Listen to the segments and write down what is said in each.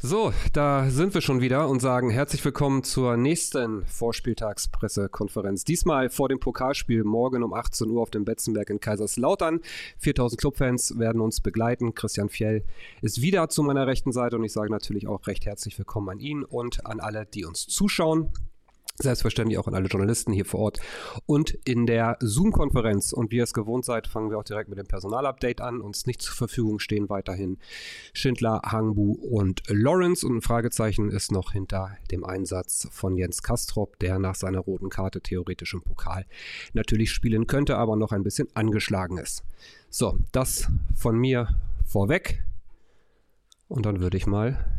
So, da sind wir schon wieder und sagen herzlich willkommen zur nächsten Vorspieltagspressekonferenz. Diesmal vor dem Pokalspiel morgen um 18 Uhr auf dem Betzenberg in Kaiserslautern. 4000 Clubfans werden uns begleiten. Christian Fjell ist wieder zu meiner rechten Seite und ich sage natürlich auch recht herzlich willkommen an ihn und an alle, die uns zuschauen. Selbstverständlich auch an alle Journalisten hier vor Ort und in der Zoom-Konferenz. Und wie ihr es gewohnt seid, fangen wir auch direkt mit dem Personalupdate an. Uns nicht zur Verfügung stehen weiterhin Schindler, Hangbu und Lawrence. Und ein Fragezeichen ist noch hinter dem Einsatz von Jens Kastrop, der nach seiner roten Karte theoretisch im Pokal natürlich spielen könnte, aber noch ein bisschen angeschlagen ist. So, das von mir vorweg. Und dann würde ich mal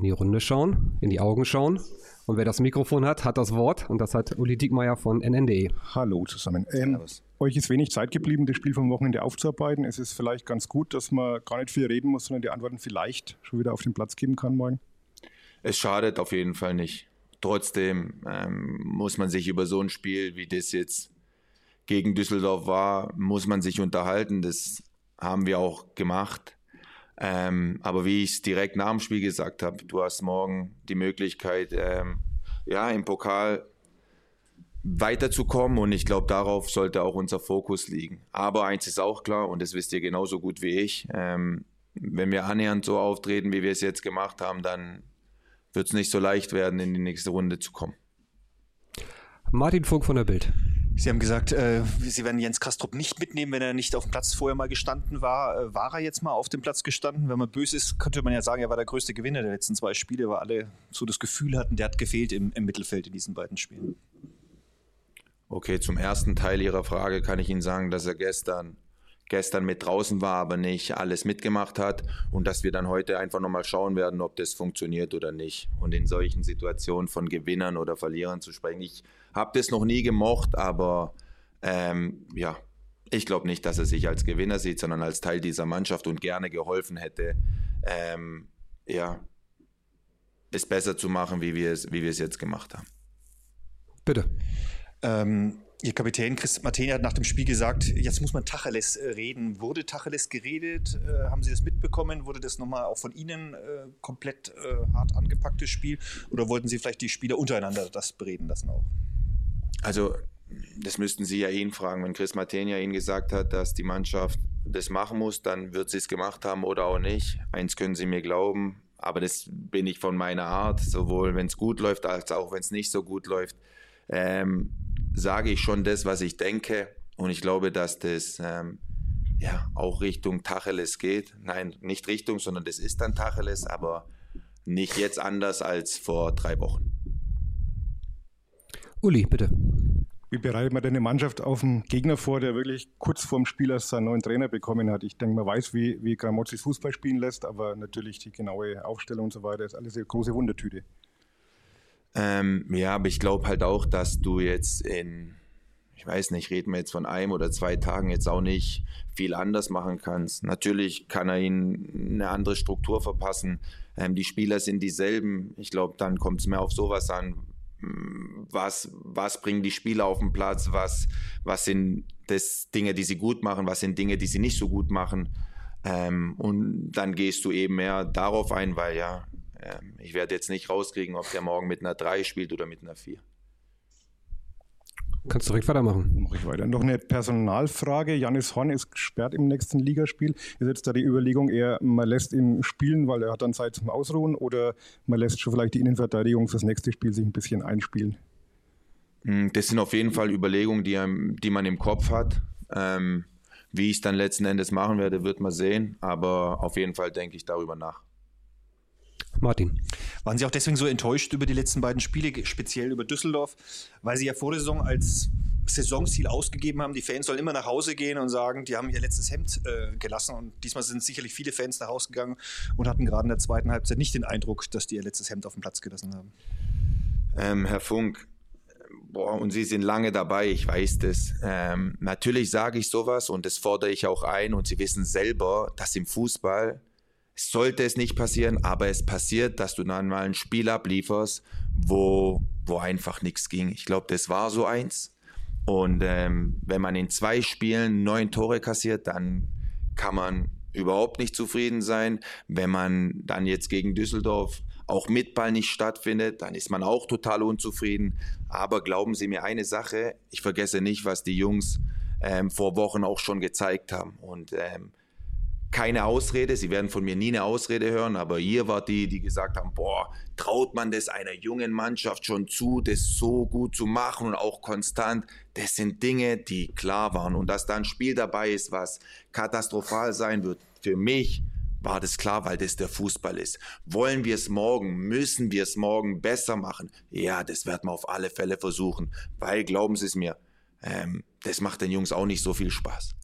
in die Runde schauen, in die Augen schauen und wer das Mikrofon hat, hat das Wort. Und das hat Uli Diekmeyer von NNDE. Hallo zusammen. Ähm, euch ist wenig Zeit geblieben, das Spiel vom Wochenende aufzuarbeiten. Es ist vielleicht ganz gut, dass man gar nicht viel reden muss, sondern die Antworten vielleicht schon wieder auf den Platz geben kann morgen. Es schadet auf jeden Fall nicht. Trotzdem ähm, muss man sich über so ein Spiel, wie das jetzt gegen Düsseldorf war, muss man sich unterhalten. Das haben wir auch gemacht. Ähm, aber wie ich es direkt nach dem Spiel gesagt habe, du hast morgen die Möglichkeit, ähm, ja, im Pokal weiterzukommen und ich glaube, darauf sollte auch unser Fokus liegen. Aber eins ist auch klar und das wisst ihr genauso gut wie ich, ähm, wenn wir annähernd so auftreten, wie wir es jetzt gemacht haben, dann wird es nicht so leicht werden, in die nächste Runde zu kommen. Martin Funk von der Bild. Sie haben gesagt, äh, Sie werden Jens Kastrop nicht mitnehmen, wenn er nicht auf dem Platz vorher mal gestanden war. Äh, war er jetzt mal auf dem Platz gestanden? Wenn man böse ist, könnte man ja sagen, er war der größte Gewinner der letzten zwei Spiele, weil alle so das Gefühl hatten, der hat gefehlt im, im Mittelfeld in diesen beiden Spielen. Okay, zum ersten Teil Ihrer Frage kann ich Ihnen sagen, dass er gestern gestern mit draußen war, aber nicht alles mitgemacht hat und dass wir dann heute einfach nochmal schauen werden, ob das funktioniert oder nicht. Und in solchen Situationen von Gewinnern oder Verlierern zu sprechen. Ich habe das noch nie gemocht, aber ähm, ja, ich glaube nicht, dass er sich als Gewinner sieht, sondern als Teil dieser Mannschaft und gerne geholfen hätte, ähm, ja, es besser zu machen, wie wir es, wie wir es jetzt gemacht haben. Bitte. Ähm, Ihr Kapitän Chris Martini hat nach dem Spiel gesagt, jetzt muss man Tacheles äh, reden. Wurde Tacheles geredet? Äh, haben Sie das mitbekommen? Wurde das nochmal auch von Ihnen äh, komplett äh, hart angepacktes Spiel? Oder wollten Sie vielleicht die Spieler untereinander das bereden lassen auch? Also, das müssten Sie ja ihn fragen. Wenn Chris Martini Ihnen gesagt hat, dass die Mannschaft das machen muss, dann wird sie es gemacht haben oder auch nicht. Eins können Sie mir glauben, aber das bin ich von meiner Art, sowohl wenn es gut läuft, als auch wenn es nicht so gut läuft. Ähm, sage ich schon das, was ich denke. Und ich glaube, dass das ähm, ja auch Richtung Tacheles geht. Nein, nicht Richtung, sondern das ist dann Tacheles, aber nicht jetzt anders als vor drei Wochen. Uli, bitte. Wie bereitet man denn eine Mannschaft auf einen Gegner vor, der wirklich kurz vorm Spiel erst seinen neuen Trainer bekommen hat? Ich denke, man weiß, wie, wie Gramozis Fußball spielen lässt, aber natürlich die genaue Aufstellung und so weiter ist alles eine große Wundertüte. Ähm, ja, aber ich glaube halt auch, dass du jetzt in, ich weiß nicht, reden wir jetzt von einem oder zwei Tagen jetzt auch nicht viel anders machen kannst. Natürlich kann er ihnen eine andere Struktur verpassen. Ähm, die Spieler sind dieselben. Ich glaube, dann kommt es mehr auf sowas an. Was, was bringen die Spieler auf den Platz? Was, was sind das Dinge, die sie gut machen? Was sind Dinge, die sie nicht so gut machen? Ähm, und dann gehst du eben mehr darauf ein, weil ja, ähm, ich werde jetzt nicht rauskriegen, ob der morgen mit einer 3 spielt oder mit einer 4. Kannst du direkt weitermachen. Mache ich weiter. Noch eine Personalfrage. Janis Horn ist gesperrt im nächsten Ligaspiel. Ist jetzt da die Überlegung eher, man lässt ihn spielen, weil er hat dann Zeit zum Ausruhen oder man lässt schon vielleicht die Innenverteidigung fürs nächste Spiel sich ein bisschen einspielen? Hm, das sind auf jeden Fall Überlegungen, die, die man im Kopf hat. Ähm, wie ich es dann letzten Endes machen werde, wird man sehen. Aber auf jeden Fall denke ich darüber nach. Martin. Waren Sie auch deswegen so enttäuscht über die letzten beiden Spiele, speziell über Düsseldorf, weil Sie ja vor der Saison als Saisonziel ausgegeben haben, die Fans sollen immer nach Hause gehen und sagen, die haben ihr letztes Hemd äh, gelassen und diesmal sind sicherlich viele Fans nach Hause gegangen und hatten gerade in der zweiten Halbzeit nicht den Eindruck, dass die ihr letztes Hemd auf dem Platz gelassen haben. Ähm, Herr Funk, boah, und Sie sind lange dabei, ich weiß das. Ähm, natürlich sage ich sowas und das fordere ich auch ein und Sie wissen selber, dass im Fußball sollte es nicht passieren, aber es passiert, dass du dann mal ein Spiel ablieferst, wo, wo einfach nichts ging. Ich glaube, das war so eins. Und ähm, wenn man in zwei Spielen neun Tore kassiert, dann kann man überhaupt nicht zufrieden sein. Wenn man dann jetzt gegen Düsseldorf auch mit Ball nicht stattfindet, dann ist man auch total unzufrieden. Aber glauben Sie mir eine Sache, ich vergesse nicht, was die Jungs ähm, vor Wochen auch schon gezeigt haben. Und ähm, keine Ausrede, Sie werden von mir nie eine Ausrede hören, aber ihr wart die, die gesagt haben, boah, traut man das einer jungen Mannschaft schon zu, das so gut zu machen und auch konstant. Das sind Dinge, die klar waren. Und dass da ein Spiel dabei ist, was katastrophal sein wird, für mich war das klar, weil das der Fußball ist. Wollen wir es morgen, müssen wir es morgen besser machen? Ja, das werden wir auf alle Fälle versuchen, weil glauben Sie es mir, ähm, das macht den Jungs auch nicht so viel Spaß.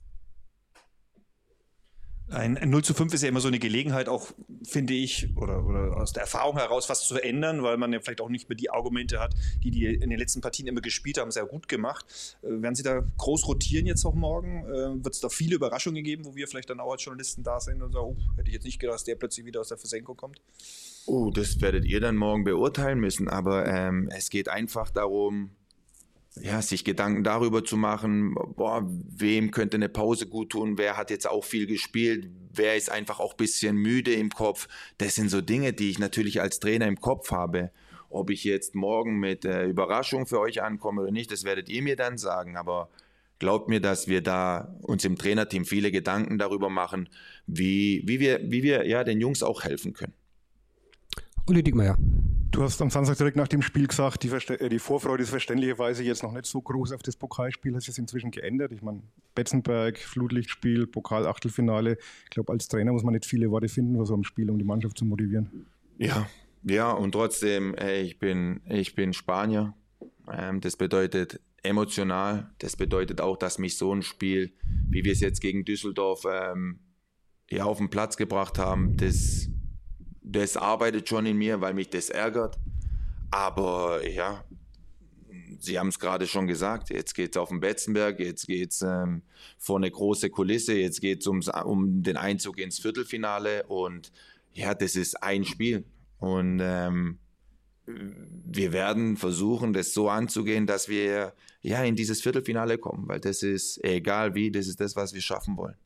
Ein, ein 0 zu 5 ist ja immer so eine Gelegenheit, auch finde ich, oder, oder aus der Erfahrung heraus was zu ändern, weil man ja vielleicht auch nicht mehr die Argumente hat, die die in den letzten Partien immer gespielt haben, sehr gut gemacht. Äh, werden Sie da groß rotieren jetzt auch morgen? Äh, Wird es da viele Überraschungen geben, wo wir vielleicht dann auch als Journalisten da sind und sagen, oh, hätte ich jetzt nicht gedacht, dass der plötzlich wieder aus der Versenkung kommt? Oh, das werdet ihr dann morgen beurteilen müssen, aber ähm, es geht einfach darum, ja, sich Gedanken darüber zu machen, boah, wem könnte eine Pause gut tun, wer hat jetzt auch viel gespielt, wer ist einfach auch ein bisschen müde im Kopf. Das sind so Dinge, die ich natürlich als Trainer im Kopf habe. Ob ich jetzt morgen mit äh, Überraschung für euch ankomme oder nicht, das werdet ihr mir dann sagen. Aber glaubt mir, dass wir da uns im Trainerteam viele Gedanken darüber machen, wie, wie, wir, wie wir ja, den Jungs auch helfen können. Uli Dickmeyer. Du hast am Samstag direkt nach dem Spiel gesagt, die, äh, die, Vorfreude ist verständlicherweise jetzt noch nicht so groß auf das Pokalspiel. Hat sich inzwischen geändert? Ich meine, Betzenberg, Flutlichtspiel, Pokal-Achtelfinale. Ich glaube, als Trainer muss man nicht viele Worte finden für so ein Spiel, um die Mannschaft zu motivieren. Ja, ja, und trotzdem, ey, ich, bin, ich bin Spanier. Ähm, das bedeutet emotional. Das bedeutet auch, dass mich so ein Spiel, wie wir es jetzt gegen Düsseldorf ähm, ja, auf den Platz gebracht haben, das das arbeitet schon in mir, weil mich das ärgert. Aber ja, Sie haben es gerade schon gesagt, jetzt geht es auf den Betzenberg, jetzt geht es ähm, vor eine große Kulisse, jetzt geht es um den Einzug ins Viertelfinale und ja, das ist ein Spiel. Und ähm, wir werden versuchen, das so anzugehen, dass wir ja in dieses Viertelfinale kommen, weil das ist egal wie, das ist das, was wir schaffen wollen.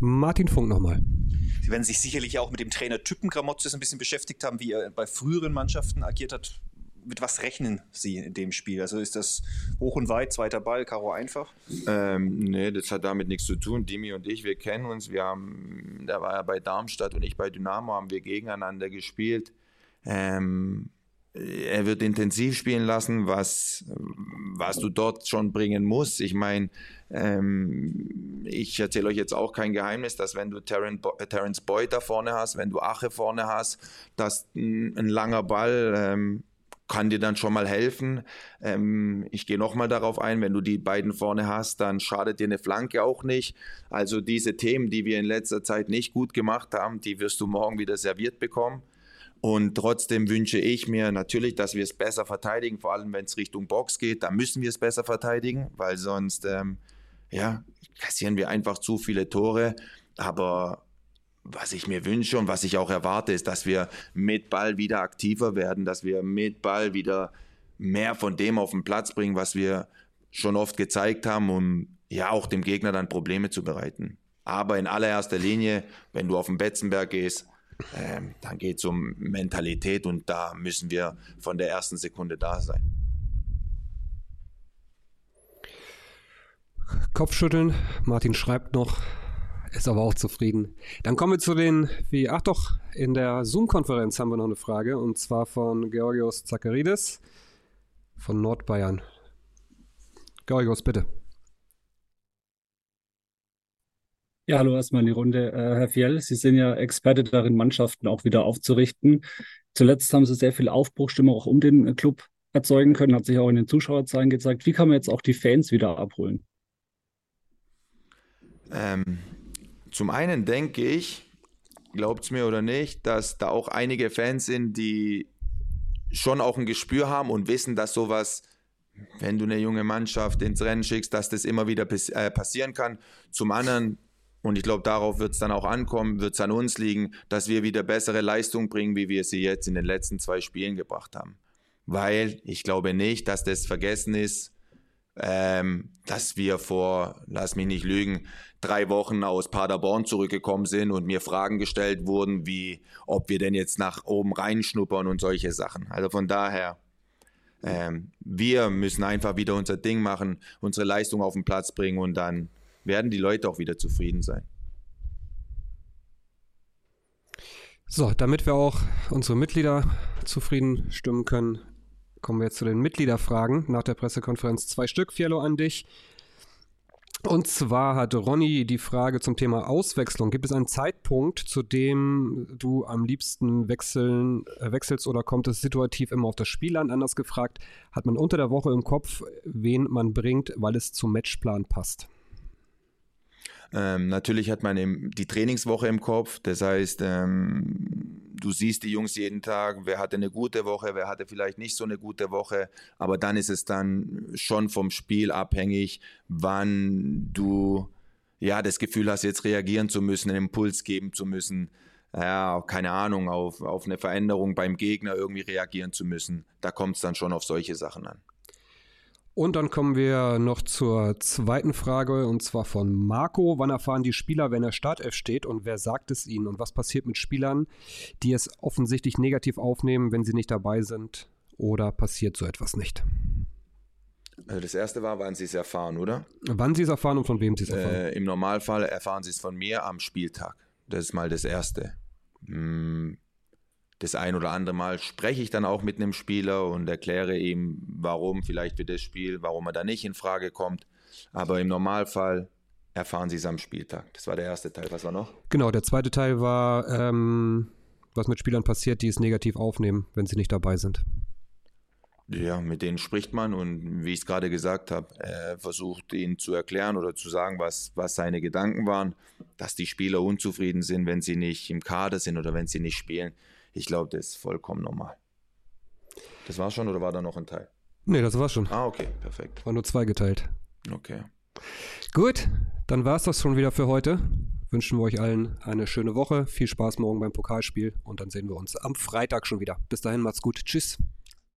Martin Funk nochmal. Sie werden sich sicherlich auch mit dem Trainer Typen Gramotzes ein bisschen beschäftigt haben, wie er bei früheren Mannschaften agiert hat. Mit was rechnen Sie in dem Spiel? Also ist das hoch und weit, zweiter Ball, Karo einfach? Ähm, nee, das hat damit nichts zu tun. Dimi und ich, wir kennen uns. Wir haben, da war er bei Darmstadt und ich bei Dynamo, haben wir gegeneinander gespielt. Ähm, er wird intensiv spielen lassen, was, was du dort schon bringen musst. Ich meine, ähm, ich erzähle euch jetzt auch kein Geheimnis, dass wenn du Terence Boyd da vorne hast, wenn du Ache vorne hast, dass ein, ein langer Ball ähm, kann dir dann schon mal helfen. Ähm, ich gehe nochmal darauf ein, wenn du die beiden vorne hast, dann schadet dir eine Flanke auch nicht. Also diese Themen, die wir in letzter Zeit nicht gut gemacht haben, die wirst du morgen wieder serviert bekommen. Und trotzdem wünsche ich mir natürlich, dass wir es besser verteidigen, vor allem wenn es Richtung Box geht. Da müssen wir es besser verteidigen, weil sonst ähm, ja, kassieren wir einfach zu viele Tore. Aber was ich mir wünsche und was ich auch erwarte, ist, dass wir mit Ball wieder aktiver werden, dass wir mit Ball wieder mehr von dem auf den Platz bringen, was wir schon oft gezeigt haben, um ja auch dem Gegner dann Probleme zu bereiten. Aber in allererster Linie, wenn du auf den Betzenberg gehst, ähm, dann geht es um Mentalität und da müssen wir von der ersten Sekunde da sein. Kopfschütteln. Martin schreibt noch, ist aber auch zufrieden. Dann kommen wir zu den, wie, ach doch, in der Zoom-Konferenz haben wir noch eine Frage und zwar von Georgios Zakaridis von Nordbayern. Georgios, bitte. Ja, hallo erstmal in die Runde. Äh, Herr Fjell, Sie sind ja Experte darin, Mannschaften auch wieder aufzurichten. Zuletzt haben Sie sehr viel Aufbruchstimmung auch um den Club erzeugen können, hat sich auch in den Zuschauerzahlen gezeigt. Wie kann man jetzt auch die Fans wieder abholen? Ähm, zum einen denke ich, glaubt es mir oder nicht, dass da auch einige Fans sind, die schon auch ein Gespür haben und wissen, dass sowas, wenn du eine junge Mannschaft ins Rennen schickst, dass das immer wieder äh, passieren kann. Zum anderen und ich glaube, darauf wird es dann auch ankommen, wird es an uns liegen, dass wir wieder bessere Leistung bringen, wie wir sie jetzt in den letzten zwei Spielen gebracht haben. Weil ich glaube nicht, dass das vergessen ist, ähm, dass wir vor, lass mich nicht lügen, drei Wochen aus Paderborn zurückgekommen sind und mir Fragen gestellt wurden, wie ob wir denn jetzt nach oben reinschnuppern und solche Sachen. Also von daher, ähm, wir müssen einfach wieder unser Ding machen, unsere Leistung auf den Platz bringen und dann werden die Leute auch wieder zufrieden sein. So, damit wir auch unsere Mitglieder zufrieden stimmen können, kommen wir jetzt zu den Mitgliederfragen nach der Pressekonferenz. Zwei Stück, Fiello, an dich. Und zwar hat Ronny die Frage zum Thema Auswechslung. Gibt es einen Zeitpunkt, zu dem du am liebsten wechseln, äh, wechselst oder kommt es situativ immer auf das Spiel an? Anders gefragt, hat man unter der Woche im Kopf, wen man bringt, weil es zum Matchplan passt? Ähm, natürlich hat man im, die Trainingswoche im Kopf. Das heißt, ähm, du siehst die Jungs jeden Tag, wer hatte eine gute Woche, wer hatte vielleicht nicht so eine gute Woche. Aber dann ist es dann schon vom Spiel abhängig, wann du ja das Gefühl hast, jetzt reagieren zu müssen, einen Impuls geben zu müssen. Ja, keine Ahnung, auf, auf eine Veränderung beim Gegner irgendwie reagieren zu müssen. Da kommt es dann schon auf solche Sachen an. Und dann kommen wir noch zur zweiten Frage und zwar von Marco. Wann erfahren die Spieler, wenn er Startelf steht und wer sagt es ihnen? Und was passiert mit Spielern, die es offensichtlich negativ aufnehmen, wenn sie nicht dabei sind? Oder passiert so etwas nicht? Also das erste war, wann sie es erfahren, oder? Wann sie es erfahren und von wem sie es erfahren? Äh, Im Normalfall erfahren sie es von mir am Spieltag. Das ist mal das Erste. Hm, das ein oder andere Mal spreche ich dann auch mit einem Spieler und erkläre ihm, warum vielleicht für das Spiel, warum er da nicht in Frage kommt. Aber im Normalfall erfahren sie es am Spieltag. Das war der erste Teil. Was war noch? Genau, der zweite Teil war, ähm, was mit Spielern passiert, die es negativ aufnehmen, wenn sie nicht dabei sind. Ja, mit denen spricht man und wie ich es gerade gesagt habe, er versucht ihnen zu erklären oder zu sagen, was, was seine Gedanken waren, dass die Spieler unzufrieden sind, wenn sie nicht im Kader sind oder wenn sie nicht spielen. Ich glaube, das ist vollkommen normal. Das war schon oder war da noch ein Teil? Nee, das war schon. Ah, okay, perfekt. War nur zweigeteilt. Okay. Gut, dann war es das schon wieder für heute. Wünschen wir euch allen eine schöne Woche. Viel Spaß morgen beim Pokalspiel und dann sehen wir uns am Freitag schon wieder. Bis dahin, macht's gut. Tschüss.